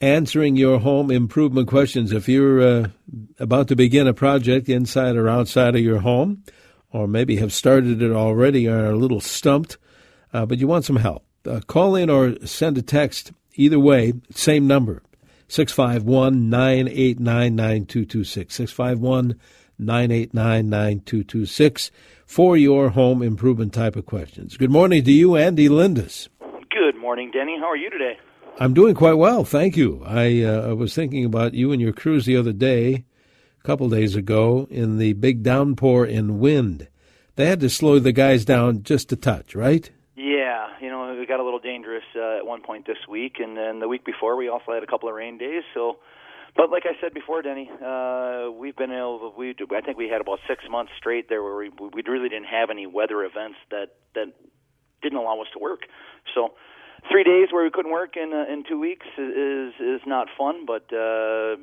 answering your home improvement questions. If you're uh, about to begin a project inside or outside of your home, or maybe have started it already and are a little stumped, uh, but you want some help, uh, call in or send a text. Either way, same number 651 989 9226. 651 989 9226 for your home improvement type of questions. Good morning to you, Andy Lindus. Good morning, Denny. How are you today? I'm doing quite well, thank you. I, uh, was thinking about you and your crews the other day, a couple days ago, in the big downpour and wind. They had to slow the guys down just a touch, right? Yeah, you know, it got a little dangerous uh, at one point this week, and then the week before we also had a couple of rain days. So, but like I said before, Denny, uh, we've been able. We I think we had about six months straight there where we we really didn't have any weather events that that didn't allow us to work. So three days where we couldn't work in uh, in two weeks is is not fun, but uh,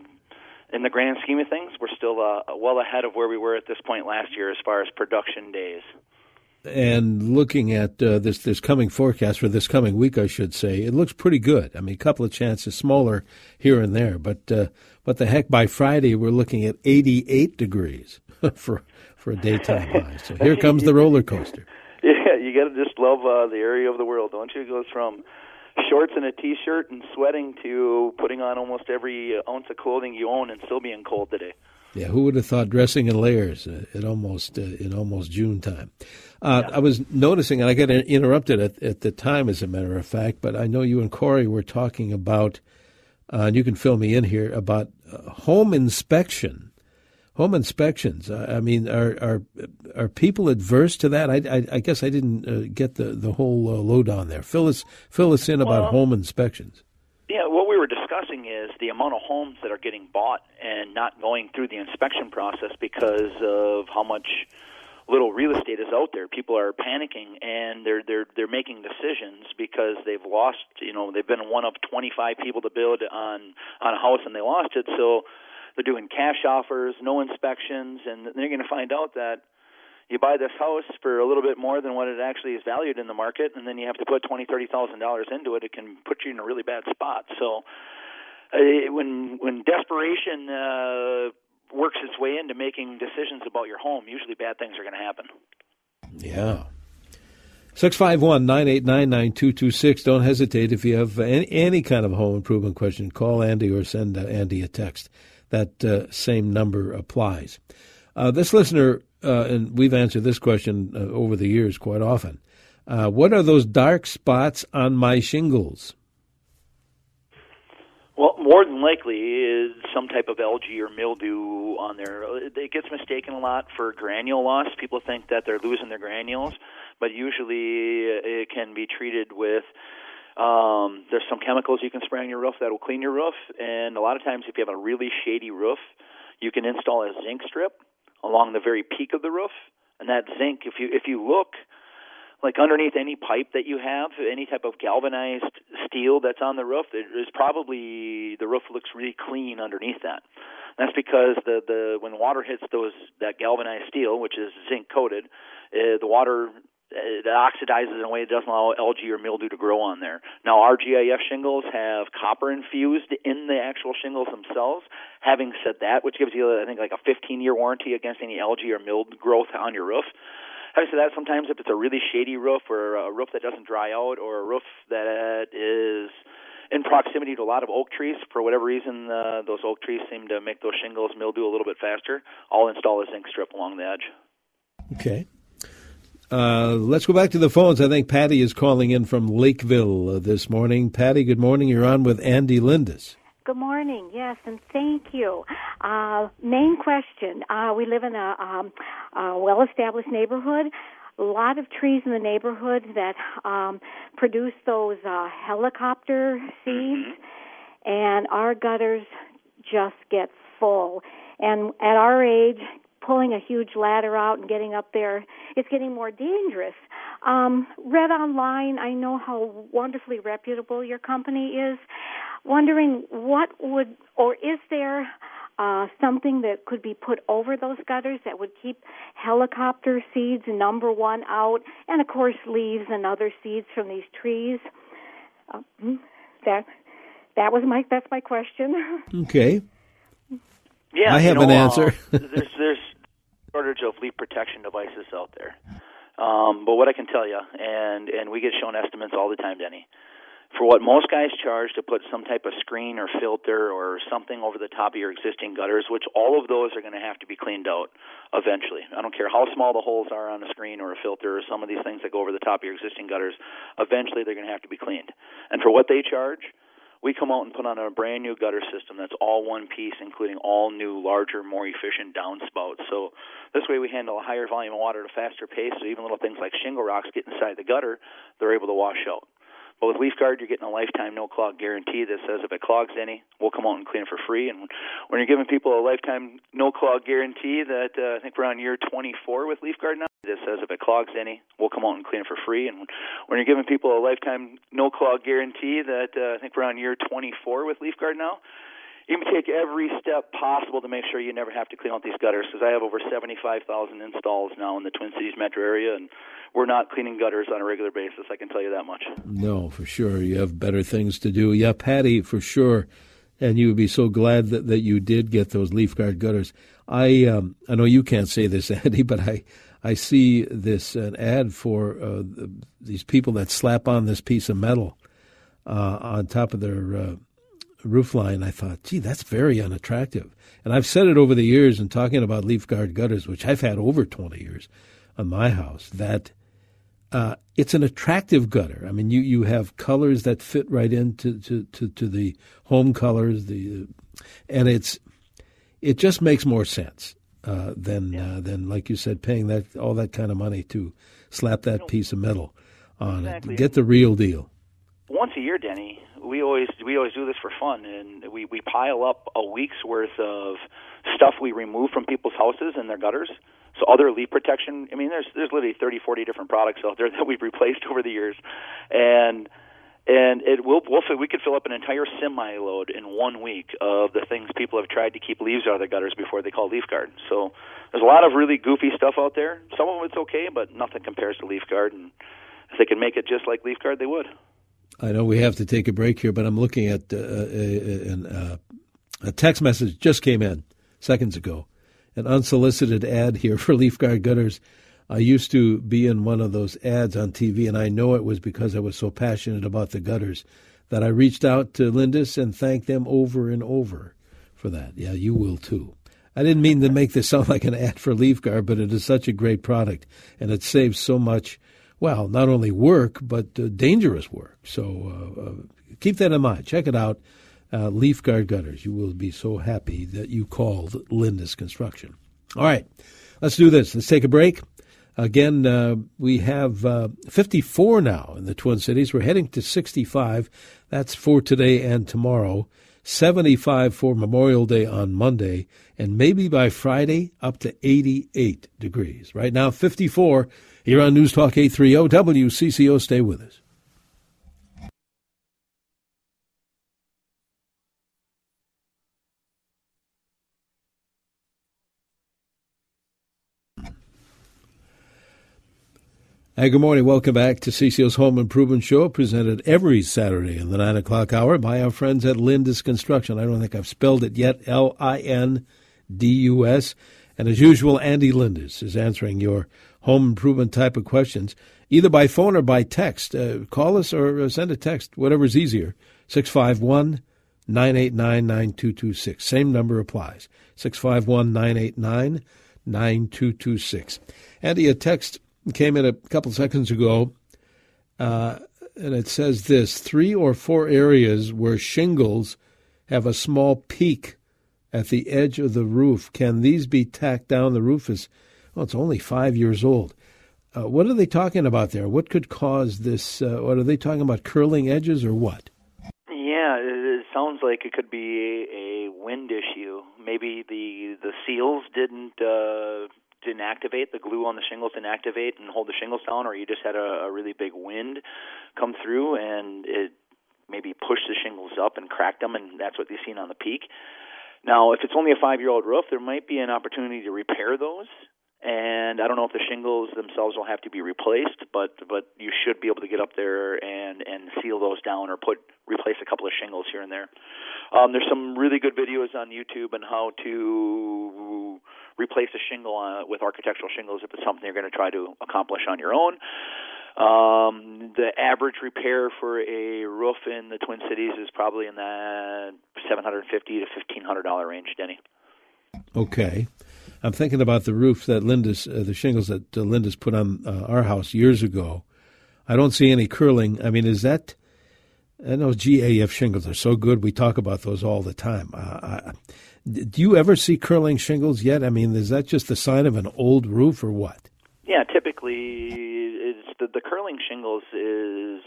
in the grand scheme of things, we're still uh, well ahead of where we were at this point last year as far as production days. And looking at uh, this this coming forecast for this coming week, I should say, it looks pretty good. I mean, a couple of chances smaller here and there, but uh, what the heck? By Friday, we're looking at 88 degrees for for a daytime high. So here comes the roller coaster. You got to just love uh, the area of the world, don't you? It goes from shorts and a t-shirt and sweating to putting on almost every ounce of clothing you own and still being cold today. Yeah, who would have thought dressing in layers uh, at almost uh, in almost June time? Uh, yeah. I was noticing, and I got interrupted at, at the time, as a matter of fact. But I know you and Corey were talking about, uh, and you can fill me in here about uh, home inspection home inspections. I mean, are are are people adverse to that? I, I, I guess I didn't uh, get the the whole uh, lowdown there. Fill us fill us in about well, home inspections. Yeah, what we were discussing is the amount of homes that are getting bought and not going through the inspection process because of how much little real estate is out there. People are panicking and they're they're they're making decisions because they've lost. You know, they've been one of 25 people to build on on a house and they lost it. So they're doing cash offers, no inspections, and they're going to find out that you buy this house for a little bit more than what it actually is valued in the market, and then you have to put twenty, thirty thousand dollars into it. It can put you in a really bad spot. So, uh, when when desperation uh, works its way into making decisions about your home, usually bad things are going to happen. Yeah. 651 989 9226. Don't hesitate if you have any, any, kind of home improvement question. Call Andy or send uh, Andy a text that uh, same number applies. Uh, this listener, uh, and we've answered this question uh, over the years quite often. Uh, what are those dark spots on my shingles? Well, more than likely is some type of algae or mildew on there. It gets mistaken a lot for granule loss. People think that they're losing their granules, but usually it can be treated with um, there's some chemicals you can spray on your roof that will clean your roof, and a lot of times, if you have a really shady roof, you can install a zinc strip along the very peak of the roof, and that zinc, if you if you look like underneath any pipe that you have, any type of galvanized steel that's on the roof, there's probably the roof looks really clean underneath that. That's because the the when water hits those that galvanized steel, which is zinc coated, uh, the water it oxidizes in a way that doesn't allow algae or mildew to grow on there. Now, our GAF shingles have copper infused in the actual shingles themselves. Having said that, which gives you, I think, like a 15 year warranty against any algae or mildew growth on your roof. Having said that, sometimes if it's a really shady roof or a roof that doesn't dry out or a roof that is in proximity to a lot of oak trees, for whatever reason, uh, those oak trees seem to make those shingles mildew a little bit faster, I'll install a zinc strip along the edge. Okay. Uh, let's go back to the phones. I think Patty is calling in from Lakeville uh, this morning. Patty, good morning. You're on with Andy Lindus. Good morning. Yes, and thank you. Uh, main question: uh, We live in a, um, a well-established neighborhood. A lot of trees in the neighborhood that um, produce those uh, helicopter seeds, mm-hmm. and our gutters just get full. And at our age, pulling a huge ladder out and getting up there, it's getting more dangerous. Um, read online, I know how wonderfully reputable your company is. Wondering what would, or is there uh, something that could be put over those gutters that would keep helicopter seeds, number one, out, and of course leaves and other seeds from these trees? Uh, hmm, that that was my that's my question. Okay. Yeah, I have you know, an answer. uh, there's there's shortage of leaf protection devices out there. Um, but what I can tell you, and and we get shown estimates all the time, Denny, for what most guys charge to put some type of screen or filter or something over the top of your existing gutters, which all of those are going to have to be cleaned out eventually. I don't care how small the holes are on a screen or a filter or some of these things that go over the top of your existing gutters, eventually they're going to have to be cleaned. And for what they charge, we come out and put on a brand new gutter system that's all one piece, including all new, larger, more efficient downspouts. So this way we handle a higher volume of water at a faster pace, so even little things like shingle rocks get inside the gutter, they're able to wash out. But with LeafGuard, you're getting a lifetime no clog guarantee that says if it clogs any, we'll come out and clean it for free. And when you're giving people a lifetime no clog guarantee that uh, I think we're on year 24 with LeafGuard now, that says if it clogs any, we'll come out and clean it for free. And when you're giving people a lifetime no clog guarantee that uh, I think we're on year 24 with LeafGuard now, you can take every step possible to make sure you never have to clean out these gutters because I have over 75,000 installs now in the Twin Cities metro area, and we're not cleaning gutters on a regular basis. I can tell you that much. No, for sure. You have better things to do. Yeah, Patty, for sure. And you would be so glad that, that you did get those leaf guard gutters. I um, I know you can't say this, Andy, but I I see this an ad for uh, these people that slap on this piece of metal uh, on top of their uh, roof line. I thought, gee, that's very unattractive. And I've said it over the years in talking about leaf guard gutters, which I've had over 20 years on my house, that uh, it's an attractive gutter. I mean, you, you have colors that fit right into to, to, to the home colors, the and it's it just makes more sense uh, than yeah. uh, than like you said, paying that all that kind of money to slap that piece of metal on exactly. it. Get the real deal. Once a year, Denny, we always we always do this for fun, and we we pile up a week's worth of stuff we remove from people's houses and their gutters. So other leaf protection. I mean, there's there's literally 30, 40 different products out there that we've replaced over the years, and and it will we'll, we could fill up an entire semi load in one week of the things people have tried to keep leaves out of their gutters before they call leaf guard. So there's a lot of really goofy stuff out there. Some of it's okay, but nothing compares to leaf guard. And if they can make it just like leaf guard, they would. I know we have to take a break here, but I'm looking at uh, a, uh, a text message just came in seconds ago, an unsolicited ad here for Leaf Guard gutters. I used to be in one of those ads on TV, and I know it was because I was so passionate about the gutters that I reached out to Lindus and thanked them over and over for that. Yeah, you will too. I didn't mean to make this sound like an ad for Leaf Guard, but it is such a great product, and it saves so much well, not only work, but uh, dangerous work. So uh, uh, keep that in mind. Check it out. Uh, leaf guard gutters. You will be so happy that you called Lindus Construction. All right, let's do this. Let's take a break. Again, uh, we have uh, 54 now in the Twin Cities. We're heading to 65. That's for today and tomorrow. 75 for Memorial Day on Monday, and maybe by Friday up to 88 degrees. Right now, 54 here on News Talk 830 WCCO. Stay with us. Hey, good morning. Welcome back to CCO's Home Improvement Show, presented every Saturday in the 9 o'clock hour by our friends at Lindus Construction. I don't think I've spelled it yet L I N D U S. And as usual, Andy Lindus is answering your home improvement type of questions, either by phone or by text. Uh, call us or uh, send a text, whatever's easier. 651 989 9226. Same number applies. 651 989 9226. Andy, a text came in a couple seconds ago, uh, and it says this three or four areas where shingles have a small peak at the edge of the roof. Can these be tacked down? The roof is well, it's only five years old. Uh, what are they talking about there? What could cause this? Uh, what are they talking about? Curling edges or what? Yeah, it, sounds like it could be a, wind issue. Maybe the the seals didn't uh, didn't activate, the glue on the shingles didn't activate and hold the shingles down, or you just had a, a really big wind come through and it maybe pushed the shingles up and cracked them, and that's what you've seen on the peak. Now, if it's only a five year old roof, there might be an opportunity to repair those and I don't know if the shingles themselves will have to be replaced, but but you should be able to get up there and and seal those down or put replace a couple of shingles here and there. Um, there's some really good videos on YouTube on how to replace a shingle with architectural shingles if it's something you're going to try to accomplish on your own. Um, the average repair for a roof in the Twin Cities is probably in that 750 to 1500 dollar range, Denny. Okay. I'm thinking about the roof that Lindus, uh, the shingles that uh, Lindus put on uh, our house years ago. I don't see any curling. I mean, is that? I know GAF shingles are so good. We talk about those all the time. Uh, do you ever see curling shingles yet? I mean, is that just a sign of an old roof or what? Yeah, typically the the curling shingles is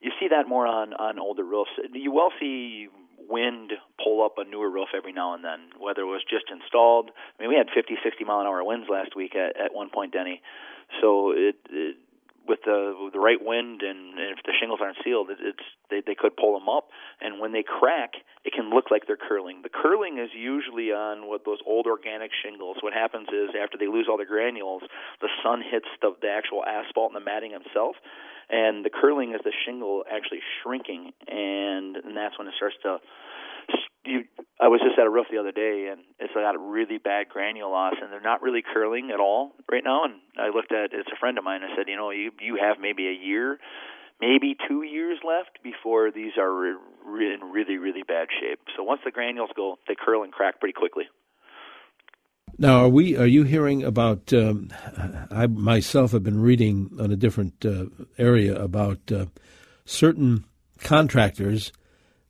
you see that more on on older roofs. You will see wind pull up a newer roof every now and then, whether it was just installed. I mean, we had 50, 60 mile an hour winds last week at, at one point, Denny. So it, it with the with the right wind and, and if the shingles aren't sealed, it, it's they they could pull them up. And when they crack, it can look like they're curling. The curling is usually on what those old organic shingles. What happens is after they lose all the granules, the sun hits the the actual asphalt and the matting itself, and the curling is the shingle actually shrinking, and and that's when it starts to you, I was just at a roof the other day, and it's got a really bad granule loss, and they're not really curling at all right now. And I looked at it's a friend of mine. I said, you know, you you have maybe a year, maybe two years left before these are re- re- in really really bad shape. So once the granules go, they curl and crack pretty quickly. Now, are we? Are you hearing about? Um, I myself have been reading on a different uh, area about uh, certain contractors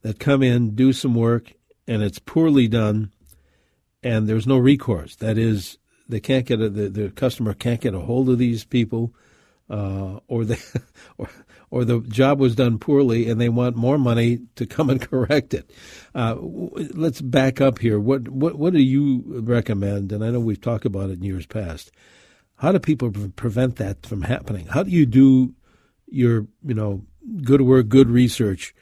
that come in, do some work, and it's poorly done, and there's no recourse. That is, they can't get a, the the customer can't get a hold of these people, uh, or they, or or the job was done poorly, and they want more money to come and correct it. Uh, let's back up here. What what what do you recommend? And I know we've talked about it in years past. How do people pre- prevent that from happening? How do you do your you know good work, good research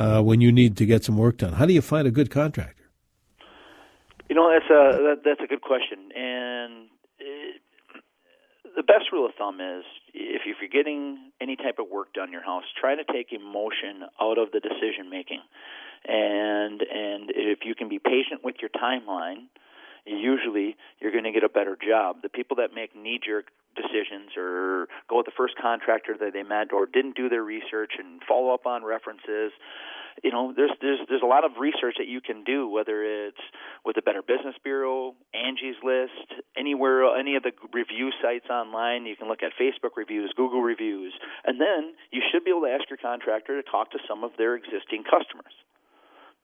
uh, when you need to get some work done? How do you find a good contractor? You know, that's a that, that's a good question, and it, the best rule of thumb is if you're getting any type of work done in your house, try to take emotion out of the decision making, and and if you can be patient with your timeline, usually you're going to get a better job. The people that make knee jerk decisions or go with the first contractor that they met or didn't do their research and follow up on references. You know there's there's there's a lot of research that you can do whether it's with the better business bureau angie's list anywhere any of the review sites online. You can look at facebook reviews google reviews and then you should be able to ask your contractor to talk to some of their existing customers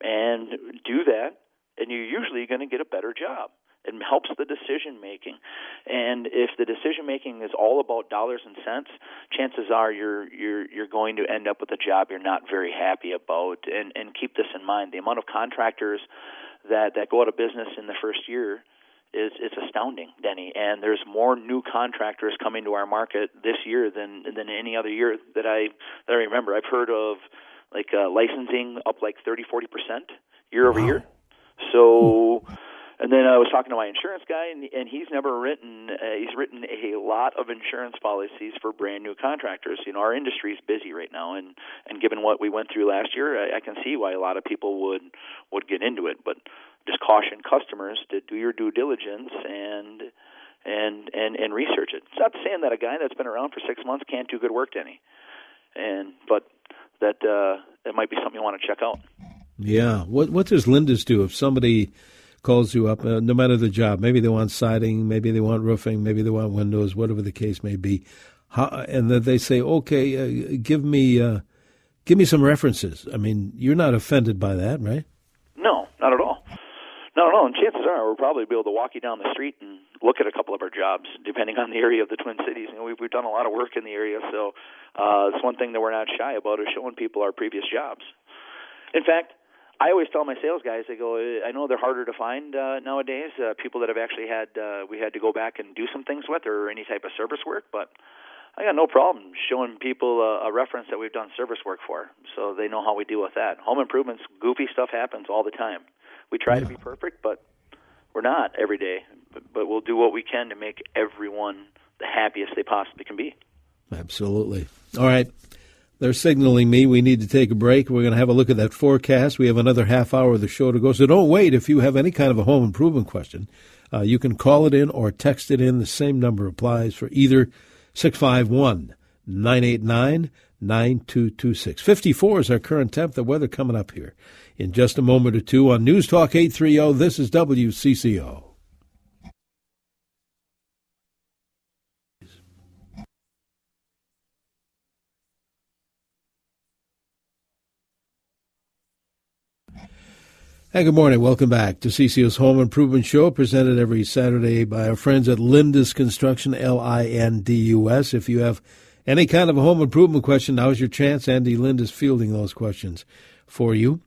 and do that and you're usually going to get a better job it helps the decision making. And if the decision making is all about dollars and cents, chances are you're you're you're going to end up with a job you're not very happy about. And and keep this in mind: the amount of contractors that that go out of business in the first year is it's astounding, Denny. And there's more new contractors coming to our market this year than than any other year that I that I remember. I've heard of like uh, licensing up like 30 40 percent year over wow. year. So. And then I was talking to my insurance guy, and, and he's never written. Uh, he's written a lot of insurance policies for brand new contractors. You know, our industry is busy right now, and and given what we went through last year, I, I can see why a lot of people would would get into it. But just caution customers to do your due diligence and and and and research it. It's not saying that a guy that's been around for six months can't do good work, any. And but that uh, that might be something you want to check out. Yeah. What what does Lindus do if somebody calls you up, uh, no matter the job. Maybe they want siding, maybe they want roofing, maybe they want windows, whatever the case may be. How, and then they say, okay, uh, give me uh, give me some references. I mean, you're not offended by that, right? No, not at all. Not at all. And chances are we'll probably be able to walk you down the street and look at a couple of our jobs, depending on the area of the Twin Cities. Know, we've, we've done a lot of work in the area, so uh, it's one thing that we're not shy about is showing people our previous jobs. In fact, I always tell my sales guys, I go, I know they're harder to find uh, nowadays. Uh, people that have actually had uh, we had to go back and do some things with, or any type of service work. But I got no problem showing people a, a reference that we've done service work for, so they know how we deal with that. Home improvements, goofy stuff happens all the time. We try yeah. to be perfect, but we're not every day. but we'll do what we can to make everyone the happiest they possibly can be. Absolutely. All right. They're signaling me we need to take a break. We're going to have a look at that forecast. We have another half hour of the show to go. So don't wait if you have any kind of a home improvement question. Uh, you can call it in or text it in. The same number applies for either 651 989 9226. 54 is our current temp. The weather coming up here in just a moment or two on News Talk 830. This is WCCO. Hey, good morning. Welcome back to CCO's Home Improvement Show, presented every Saturday by our friends at Lindus Construction, L I N D U S. If you have any kind of a home improvement question, now's your chance. Andy Lind is fielding those questions for you.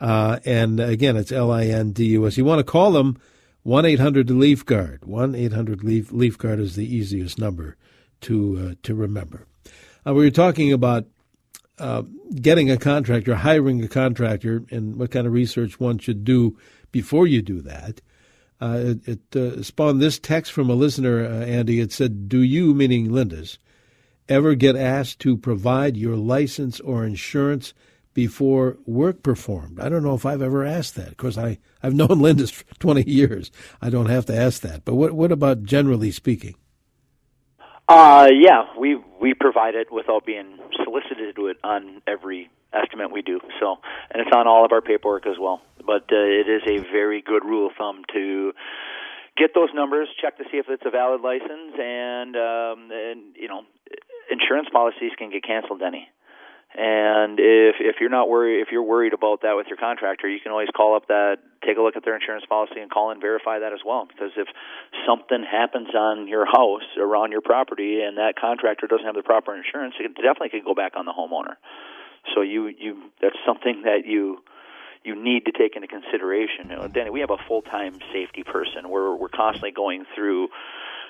Uh, and again, it's L I N D U S. You want to call them 1 800 Leaf Guard. 1 800 Leaf, Leaf Guard is the easiest number to, uh, to remember. Uh, we were talking about uh, getting a contractor, hiring a contractor, and what kind of research one should do before you do that. Uh, it, it uh, spawned this text from a listener, uh, Andy. It said, Do you, meaning Lindus, ever get asked to provide your license or insurance before work performed? I don't know if I've ever asked that. Of course, I, I've known Lindus for 20 years. I don't have to ask that. But what, what about generally speaking? Uh, yeah, we we provide it without being solicited to it on every estimate we do. So, and it's on all of our paperwork as well. But uh, it is a very good rule of thumb to get those numbers, check to see if it's a valid license, and um, and you know, insurance policies can get canceled, Denny. And if if you're not worried, if you're worried about that with your contractor, you can always call up that, take a look at their insurance policy, and call and verify that as well. Because if something happens on your house around your property, and that contractor doesn't have the proper insurance, it definitely could go back on the homeowner. So you you that's something that you you need to take into consideration. You know, Danny, we have a full time safety person. We're we're constantly going through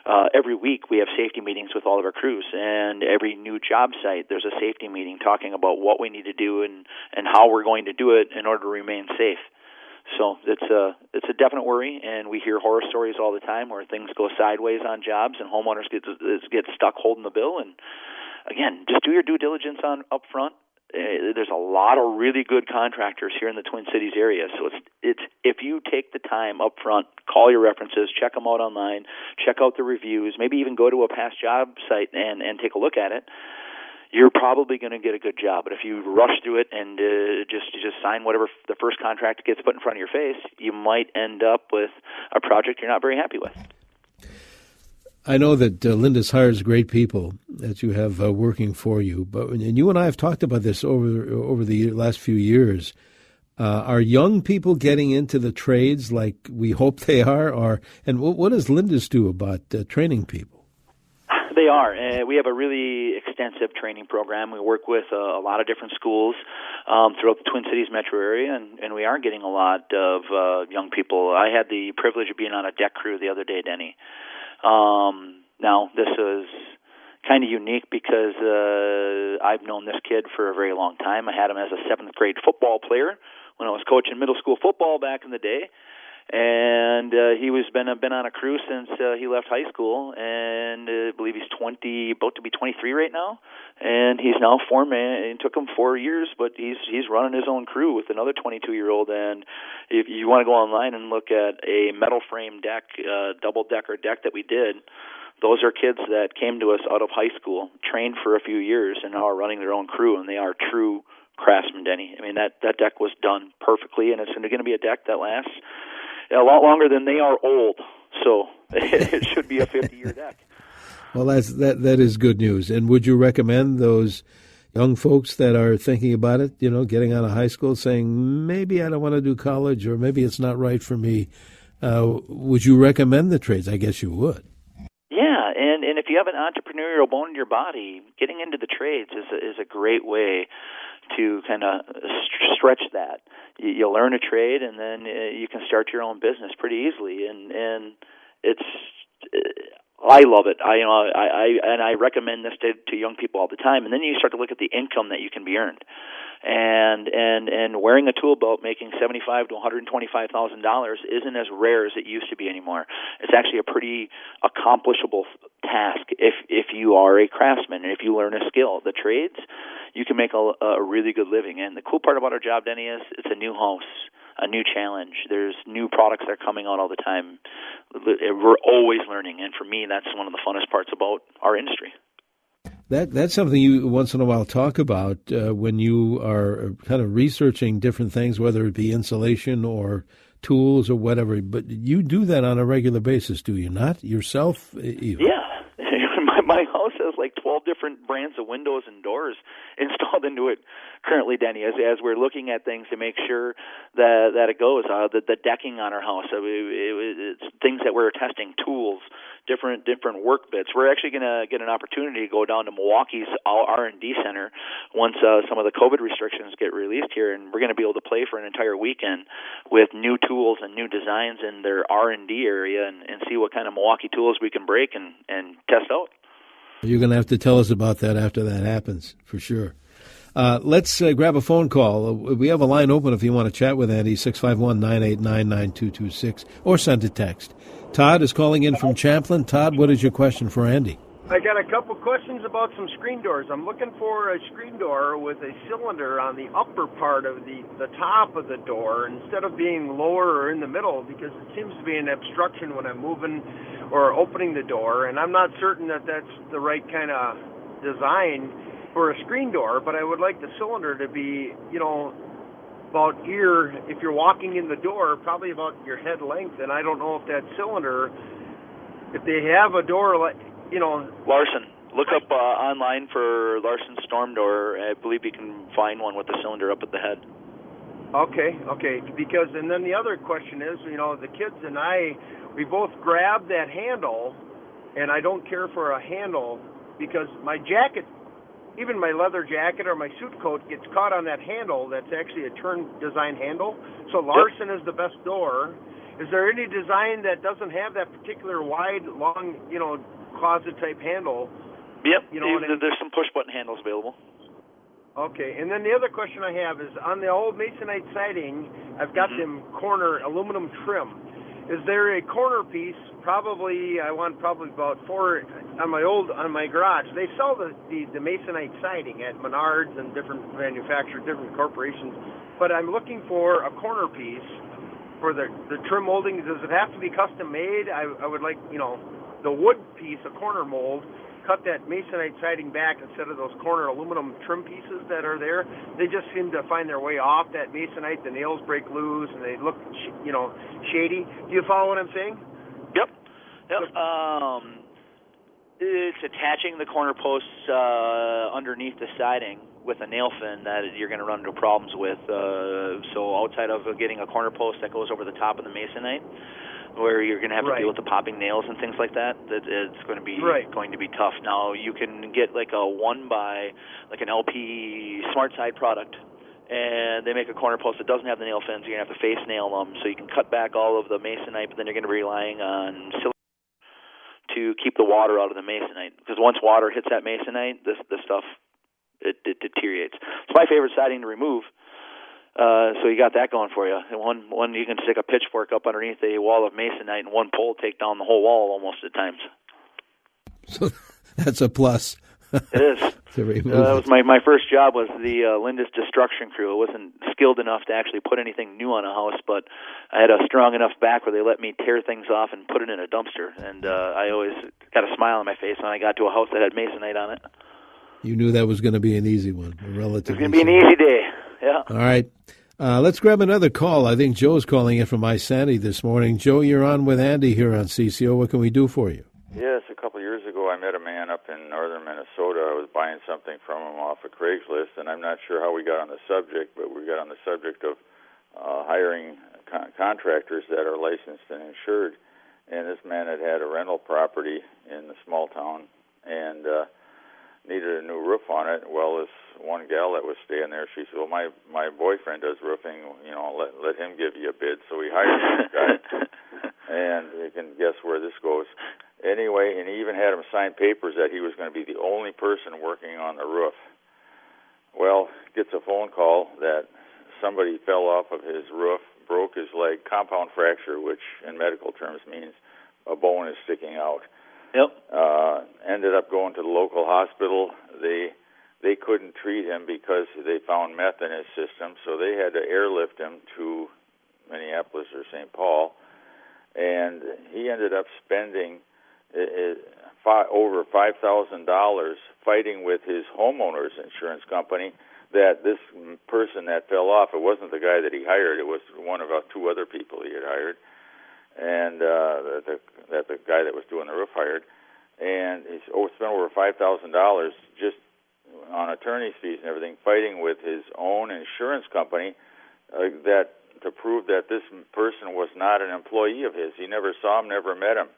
uh, every week we have safety meetings with all of our crews, and every new job site there's a safety meeting talking about what we need to do and and how we're going to do it in order to remain safe. So it's a it's a definite worry, and we hear horror stories all the time where things go sideways on jobs and homeowners get get stuck holding the bill. And again, just do your due diligence on up front there's a lot of really good contractors here in the Twin Cities area. So it's it's if you take the time up front, call your references, check them out online, check out the reviews, maybe even go to a past job site and and take a look at it. You're probably going to get a good job. But if you rush through it and uh, just just sign whatever the first contract gets put in front of your face, you might end up with a project you're not very happy with. I know that uh, Lindus hires great people that you have uh, working for you, but and you and I have talked about this over over the last few years. Uh, are young people getting into the trades like we hope they are, or and what, what does Lindus do about uh, training people? They are. Uh, we have a really extensive training program. We work with a, a lot of different schools um, throughout the Twin Cities metro area, and, and we are getting a lot of uh, young people. I had the privilege of being on a deck crew the other day, Denny. Um, now, this is kind of unique because uh, I've known this kid for a very long time. I had him as a seventh grade football player when I was coaching middle school football back in the day, and uh, he was been been on a crew since uh, he left high school, and uh, I believe he's twenty, about to be twenty three right now, and he's now foreman. It took him four years, but he's he's running his own crew with another twenty two year old. And if you want to go online and look at a metal frame deck, uh, double decker deck that we did. Those are kids that came to us out of high school, trained for a few years, and now are running their own crew, and they are true craftsmen, Denny. I mean that that deck was done perfectly, and it's going to be a deck that lasts a lot longer than they are old. So it should be a 50 year deck. Well, that's that that is good news. And would you recommend those young folks that are thinking about it, you know, getting out of high school, saying maybe I don't want to do college or maybe it's not right for me? Uh, would you recommend the trades? I guess you would. Yeah, and and if you have an entrepreneurial bone in your body, getting into the trades is a, is a great way to kind of stretch that. You, you learn a trade, and then uh, you can start your own business pretty easily. And and it's I love it. I you know I, I and I recommend this to, to young people all the time. And then you start to look at the income that you can be earned, and and and wearing a tool belt making seventy five to one hundred twenty five thousand dollars isn't as rare as it used to be anymore. It's actually a pretty accomplishable task if if you are a craftsman and if you learn a skill. The trades, you can make a, a really good living. And the cool part about our job, Denny, is it's a new house a new challenge. There's new products that are coming out all the time. We're always learning, and for me, that's one of the funnest parts about our industry. That that's something you once in a while talk about uh, when you are kind of researching different things, whether it be insulation or tools or whatever. But you do that on a regular basis, do you not yourself? Even? Yeah, my my house has like twelve different brands of windows and doors installed into it currently, Denny, as as we're looking at things to make sure that that it goes. Uh, the the decking on our house, it, it, it's things that we're testing, tools, different different work bits. We're actually going to get an opportunity to go down to Milwaukee's R and D center once uh, some of the COVID restrictions get released here, and we're going to be able to play for an entire weekend with new tools and new designs in their R and D area, and, and see what kind of Milwaukee tools we can break and and test out. You're going to have to tell us about that after that happens, for sure. Uh, let's uh, grab a phone call. Uh, we have a line open if you want to chat with Andy, 651 989 9226, or send a text. Todd is calling in from Champlin. Todd, what is your question for Andy? I got a couple questions about some screen doors. I'm looking for a screen door with a cylinder on the upper part of the, the top of the door instead of being lower or in the middle because it seems to be an obstruction when I'm moving or opening the door. And I'm not certain that that's the right kind of design for a screen door, but I would like the cylinder to be, you know, about ear if you're walking in the door, probably about your head length. And I don't know if that cylinder, if they have a door like, you know, Larson. Look up uh, online for Larson storm door. I believe you can find one with the cylinder up at the head. Okay, okay. Because and then the other question is, you know, the kids and I, we both grab that handle, and I don't care for a handle because my jacket even my leather jacket or my suit coat gets caught on that handle that's actually a turn design handle. So Larson yep. is the best door. Is there any design that doesn't have that particular wide, long, you know, closet type handle? Yep. You know, there's some push button handles available. Okay, and then the other question I have is on the old masonite siding, I've got mm-hmm. them corner aluminum trim. Is there a corner piece probably I want probably about four on my old on my garage. They sell the the, the masonite siding at Menards and different manufacturers, different corporations. But I'm looking for a corner piece for the the trim molding. Does it have to be custom made? I, I would like you know the wood piece, a corner mold. Cut that masonite siding back instead of those corner aluminum trim pieces that are there. They just seem to find their way off that masonite. The nails break loose and they look, you know, shady. Do you follow what I'm saying? Yep. Yep. Um, it's attaching the corner posts uh, underneath the siding with a nail fin that you're going to run into problems with. Uh, so outside of getting a corner post that goes over the top of the masonite, where you're going to have to right. deal with the popping nails and things like that, that it's going to be right. going to be tough. Now you can get like a one by like an LP Smart Side product and they make a corner post that doesn't have the nail fins. You're gonna have to face nail them, so you can cut back all of the masonite, but then you're gonna be relying on silicone to keep the water out of the masonite because once water hits that masonite, this this stuff it, it deteriorates. It's my favorite siding to remove. Uh, so you got that going for you. And one one you can stick a pitchfork up underneath a wall of masonite, and one pole take down the whole wall almost at times. So that's a plus. it is. uh, that was my my first job was the uh, Lindus destruction crew. I wasn't skilled enough to actually put anything new on a house, but I had a strong enough back where they let me tear things off and put it in a dumpster, and uh, I always got a smile on my face when I got to a house that had masonite on it. You knew that was going to be an easy one, a relative. It's going to be an easy day. Yeah. All right. Uh, let's grab another call. I think Joe's calling in from Isanti this morning. Joe, you're on with Andy here on CCO. What can we do for you? Yes, a couple of years ago, I met a man up in northern Minnesota. I was buying something from him off of Craigslist, and I'm not sure how we got on the subject, but we got on the subject of uh, hiring con- contractors that are licensed and insured. And this man had had a rental property in the small town and uh, needed a new roof on it. Well, this one gal that was staying there, she said, "Well, my my boyfriend does roofing. You know, let let him give you a bid." So we hired this guy, and you can guess where this goes Anyway, and he even had him sign papers that he was going to be the only person working on the roof. Well, gets a phone call that somebody fell off of his roof, broke his leg, compound fracture, which in medical terms means a bone is sticking out. Yep. Uh, ended up going to the local hospital. They they couldn't treat him because they found meth in his system, so they had to airlift him to Minneapolis or St. Paul, and he ended up spending uh, five, over five thousand dollars fighting with his homeowner's insurance company that this person that fell off it wasn't the guy that he hired it was one of about two other people he had hired and uh that the that the guy that was doing the roof hired and he's oh spent over five thousand dollars just on attorney's fees and everything fighting with his own insurance company uh, that to prove that this person was not an employee of his. He never saw him never met him.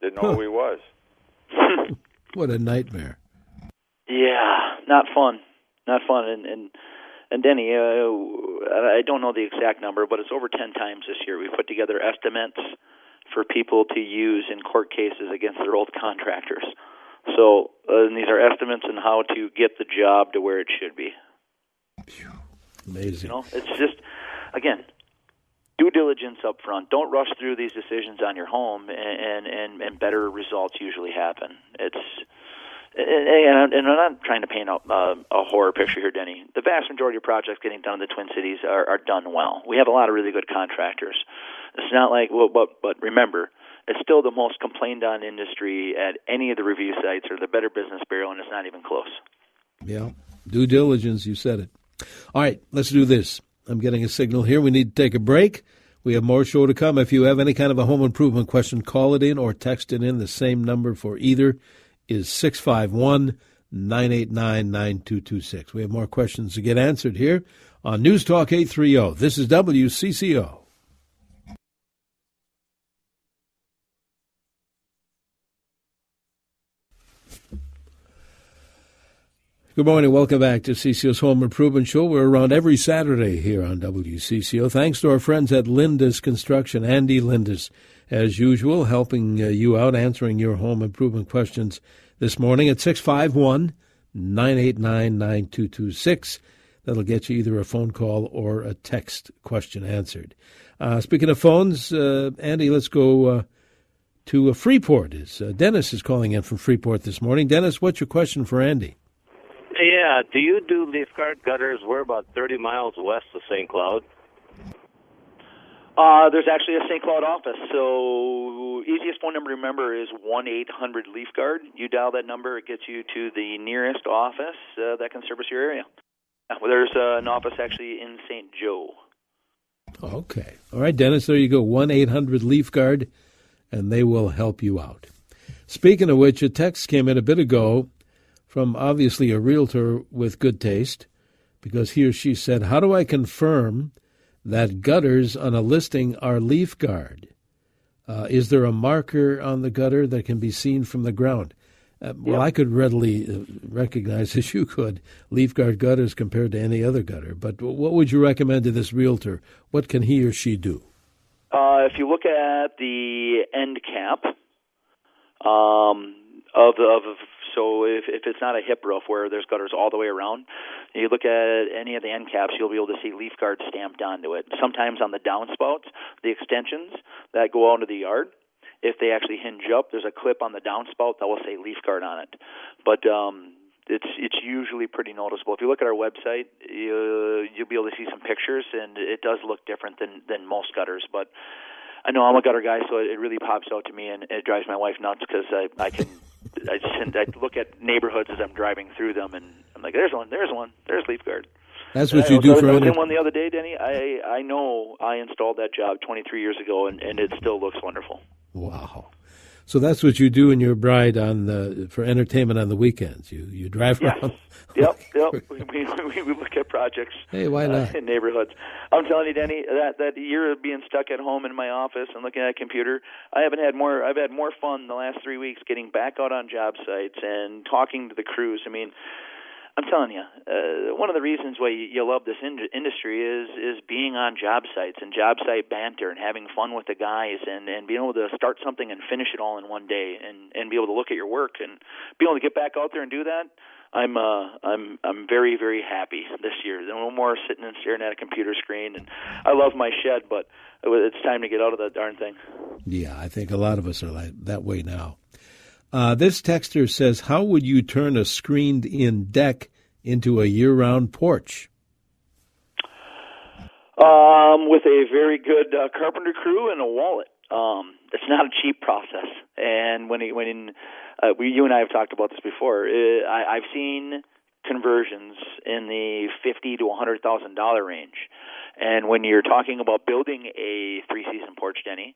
Didn't know huh. who he was. What a nightmare. Yeah, not fun, not fun. And and and Denny, uh, I don't know the exact number, but it's over ten times this year. We put together estimates for people to use in court cases against their old contractors. So uh, these are estimates on how to get the job to where it should be. Amazing. You know, it's just again due diligence up front. Don't rush through these decisions on your home, and and and better results usually happen. It's and, I'm not trying to paint a, a horror picture here, Denny. The vast majority of projects getting done in the Twin Cities are, are done well. We have a lot of really good contractors. It's not like, well, but but remember, it's still the most complained on industry at any of the review sites or the Better Business Bureau, and it's not even close. Yeah, due diligence. You said it. All right, let's do this. I'm getting a signal here. We need to take a break. We have more show to come. If you have any kind of a home improvement question, call it in or text it in. The same number for either is 651 989 9226. We have more questions to get answered here on News Talk 830. This is WCCO. Good morning. Welcome back to CCO's Home Improvement Show. We're around every Saturday here on WCCO. Thanks to our friends at Lindus Construction, Andy Lindus as usual, helping uh, you out, answering your home improvement questions this morning at 651 989 9226. That'll get you either a phone call or a text question answered. Uh, speaking of phones, uh, Andy, let's go uh, to Freeport. Is uh, Dennis is calling in from Freeport this morning. Dennis, what's your question for Andy? Yeah, do you do leaf guard gutters? We're about 30 miles west of St. Cloud. Uh, there's actually a St. Cloud office. So easiest phone number to remember is one eight hundred Leaf Guard. You dial that number, it gets you to the nearest office uh, that can service your area. Well, there's uh, an office actually in St. Joe. Okay. All right, Dennis. There you go. One eight hundred Leaf Guard, and they will help you out. Speaking of which, a text came in a bit ago from obviously a realtor with good taste, because he or she said, "How do I confirm?" That gutters on a listing are leaf guard. Uh, is there a marker on the gutter that can be seen from the ground? Uh, well, yep. I could readily uh, recognize, as you could, leaf guard gutters compared to any other gutter. But what would you recommend to this realtor? What can he or she do? Uh, if you look at the end cap um, of, of so if, if it's not a hip roof where there's gutters all the way around, you look at any of the end caps, you'll be able to see leaf guard stamped onto it. Sometimes on the downspouts, the extensions that go out into the yard, if they actually hinge up, there's a clip on the downspout that will say leaf guard on it. But um, it's it's usually pretty noticeable. If you look at our website, you, you'll be able to see some pictures, and it does look different than than most gutters. But I know I'm a gutter guy, so it really pops out to me, and it drives my wife nuts because I I can I just I look at neighborhoods as I'm driving through them, and I'm like, there's one, there's one, there's leaf guard. That's what you do for. I was in one the other day, Denny. I I know I installed that job 23 years ago, and and it still looks wonderful. Wow. So that's what you do in your bride on the for entertainment on the weekends. You you drive yes. around. Yep, yep. we, we, we look at projects. Hey, why not? Uh, in neighborhoods. I'm telling you, Denny, that that year of being stuck at home in my office and looking at a computer, I haven't had more. I've had more fun the last three weeks getting back out on job sites and talking to the crews. I mean, I'm telling you, uh, one of the reasons why you, love this in- industry is is being on job sites and job site banter and having fun with the guys and and being able to start something and finish it all in one day and and be able to look at your work and be able to get back out there and do that. I'm uh I'm I'm very very happy this year. No more sitting and staring at a computer screen. And I love my shed, but it's time to get out of that darn thing. Yeah, I think a lot of us are like that way now. Uh, this texter says, How would you turn a screened in deck into a year round porch? Um, with a very good uh, carpenter crew and a wallet. Um, it's not a cheap process. And when when uh, we, you and I have talked about this before, uh, I, I've seen conversions in the fifty to hundred thousand dollar range. And when you're talking about building a three season porch, Denny,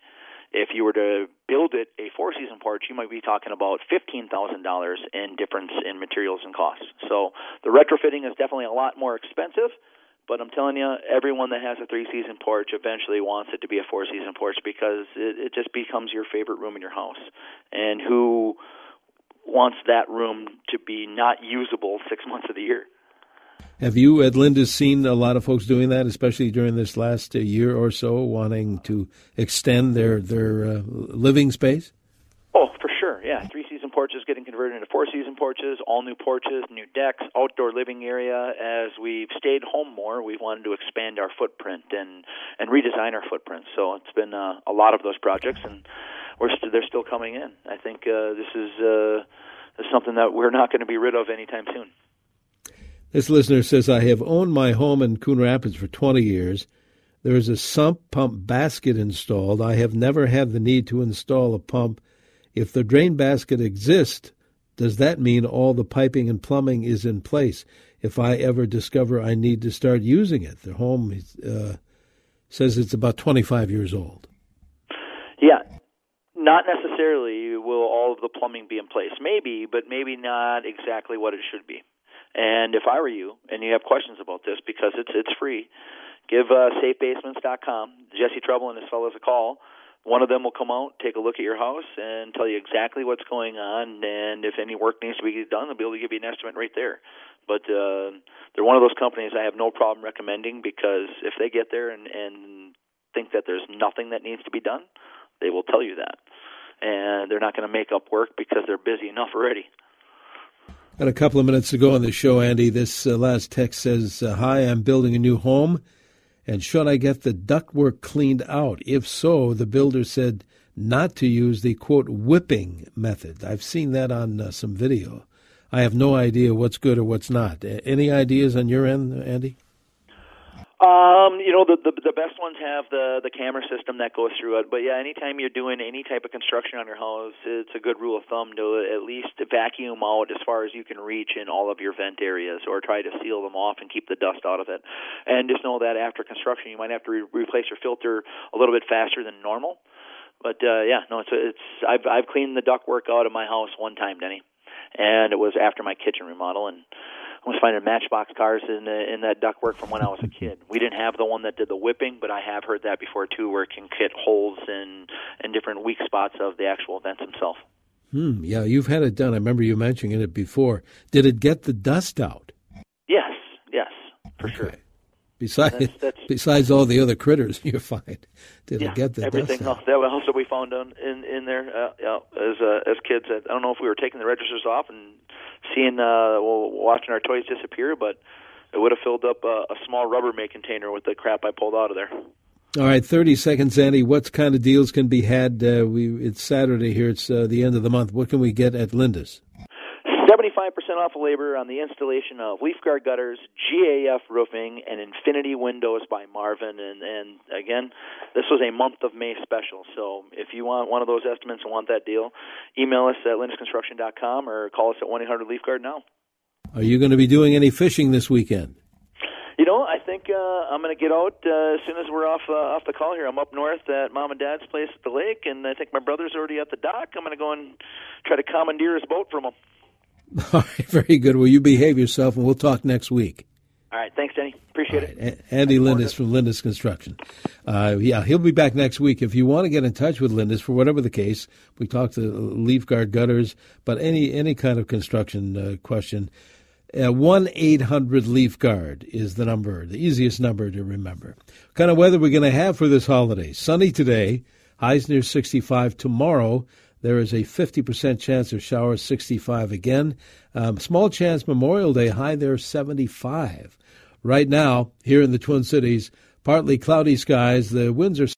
if you were to build it a four season porch, you might be talking about fifteen thousand dollars in difference in materials and costs. So the retrofitting is definitely a lot more expensive. But I'm telling you, everyone that has a three season porch eventually wants it to be a four season porch because it, it just becomes your favorite room in your house. And who wants that room to be not usable six months of the year? Have you at Lindus seen a lot of folks doing that, especially during this last uh, year or so, wanting to extend their their uh, living space? Oh, for sure. Yeah, three season porches getting converted into four season porches, all new porches, new decks, outdoor living area. As we've stayed home more, we've wanted to expand our footprint and and redesign our footprint. So it's been uh, a lot of those projects, and we're st- they're still coming in. I think uh, this is uh, is something that we're not going to be rid of anytime soon. This listener says, I have owned my home in Coon Rapids for 20 years. There is a sump pump basket installed. I have never had the need to install a pump. If the drain basket exists, does that mean all the piping and plumbing is in place? If I ever discover I need to start using it, the home uh, says it's about 25 years old. Yeah, not necessarily will all of the plumbing be in place. Maybe, but maybe not exactly what it should be. And if I were you, and you have questions about this because it's it's free, give uh, safebasements.com Jesse Trouble and his fellows a call. One of them will come out, take a look at your house, and tell you exactly what's going on, and if any work needs to be done, they'll be able to give you an estimate right there. But uh, they're one of those companies I have no problem recommending because if they get there and, and think that there's nothing that needs to be done, they will tell you that, and they're not going to make up work because they're busy enough already. Got a couple of minutes ago on the show, Andy. This uh, last text says, uh, Hi, I'm building a new home, and should I get the ductwork cleaned out? If so, the builder said not to use the quote whipping method. I've seen that on uh, some video. I have no idea what's good or what's not. Any ideas on your end, Andy? Um, you know, the, the the best ones have the the camera system that goes through it. But yeah, anytime you're doing any type of construction on your house, it's a good rule of thumb to at least vacuum out as far as you can reach in all of your vent areas, or try to seal them off and keep the dust out of it. And just know that after construction, you might have to re- replace your filter a little bit faster than normal. But uh, yeah, no, it's it's I've I've cleaned the ductwork out of my house one time, Denny, and it was after my kitchen remodel and I was finding Matchbox cars in the, in that ductwork from when I was a kid. We didn't have the one that did the whipping, but I have heard that before too, where it can hit holes in in different weak spots of the actual vents himself. Hmm. Yeah, you've had it done. I remember you mentioning it before. Did it get the dust out? Yes. Yes, for okay. sure. Besides, that's, that's, besides all the other critters you find, did yeah, get the everything else? That else that we found on, in in there, uh, yeah, as uh, as kids. I don't know if we were taking the registers off and seeing, uh, well, watching our toys disappear, but it would have filled up a, a small Rubbermaid container with the crap I pulled out of there. All right, thirty seconds, Andy. What kind of deals can be had? Uh, we it's Saturday here. It's uh, the end of the month. What can we get at Lindus? 75% off of labor on the installation of leaf guard gutters, GAF roofing, and Infinity windows by Marvin. And, and again, this was a month of May special. So if you want one of those estimates and want that deal, email us at lindusconstruction.com or call us at 1 800 Leaf Guard now. Are you going to be doing any fishing this weekend? You know, I think uh, I'm going to get out uh, as soon as we're off uh, off the call here. I'm up north at mom and dad's place at the lake, and I think my brother's already at the dock. I'm going to go and try to commandeer his boat from him. All right, very good. Well, you behave yourself, and we'll talk next week. All right, thanks, Denny. Appreciate right. it. Andy Lindus from Lindus Construction. Uh, yeah, he'll be back next week. If you want to get in touch with Lindus for whatever the case, we talked to leaf guard gutters, but any any kind of construction uh, question, Uh, 1 800 Leaf Guard is the number, the easiest number to remember. What kind of weather we're going to have for this holiday? Sunny today, highs near 65 tomorrow. There is a 50% chance of showers, 65 again. Um, small chance Memorial Day, high there 75. Right now, here in the Twin Cities, partly cloudy skies. The winds are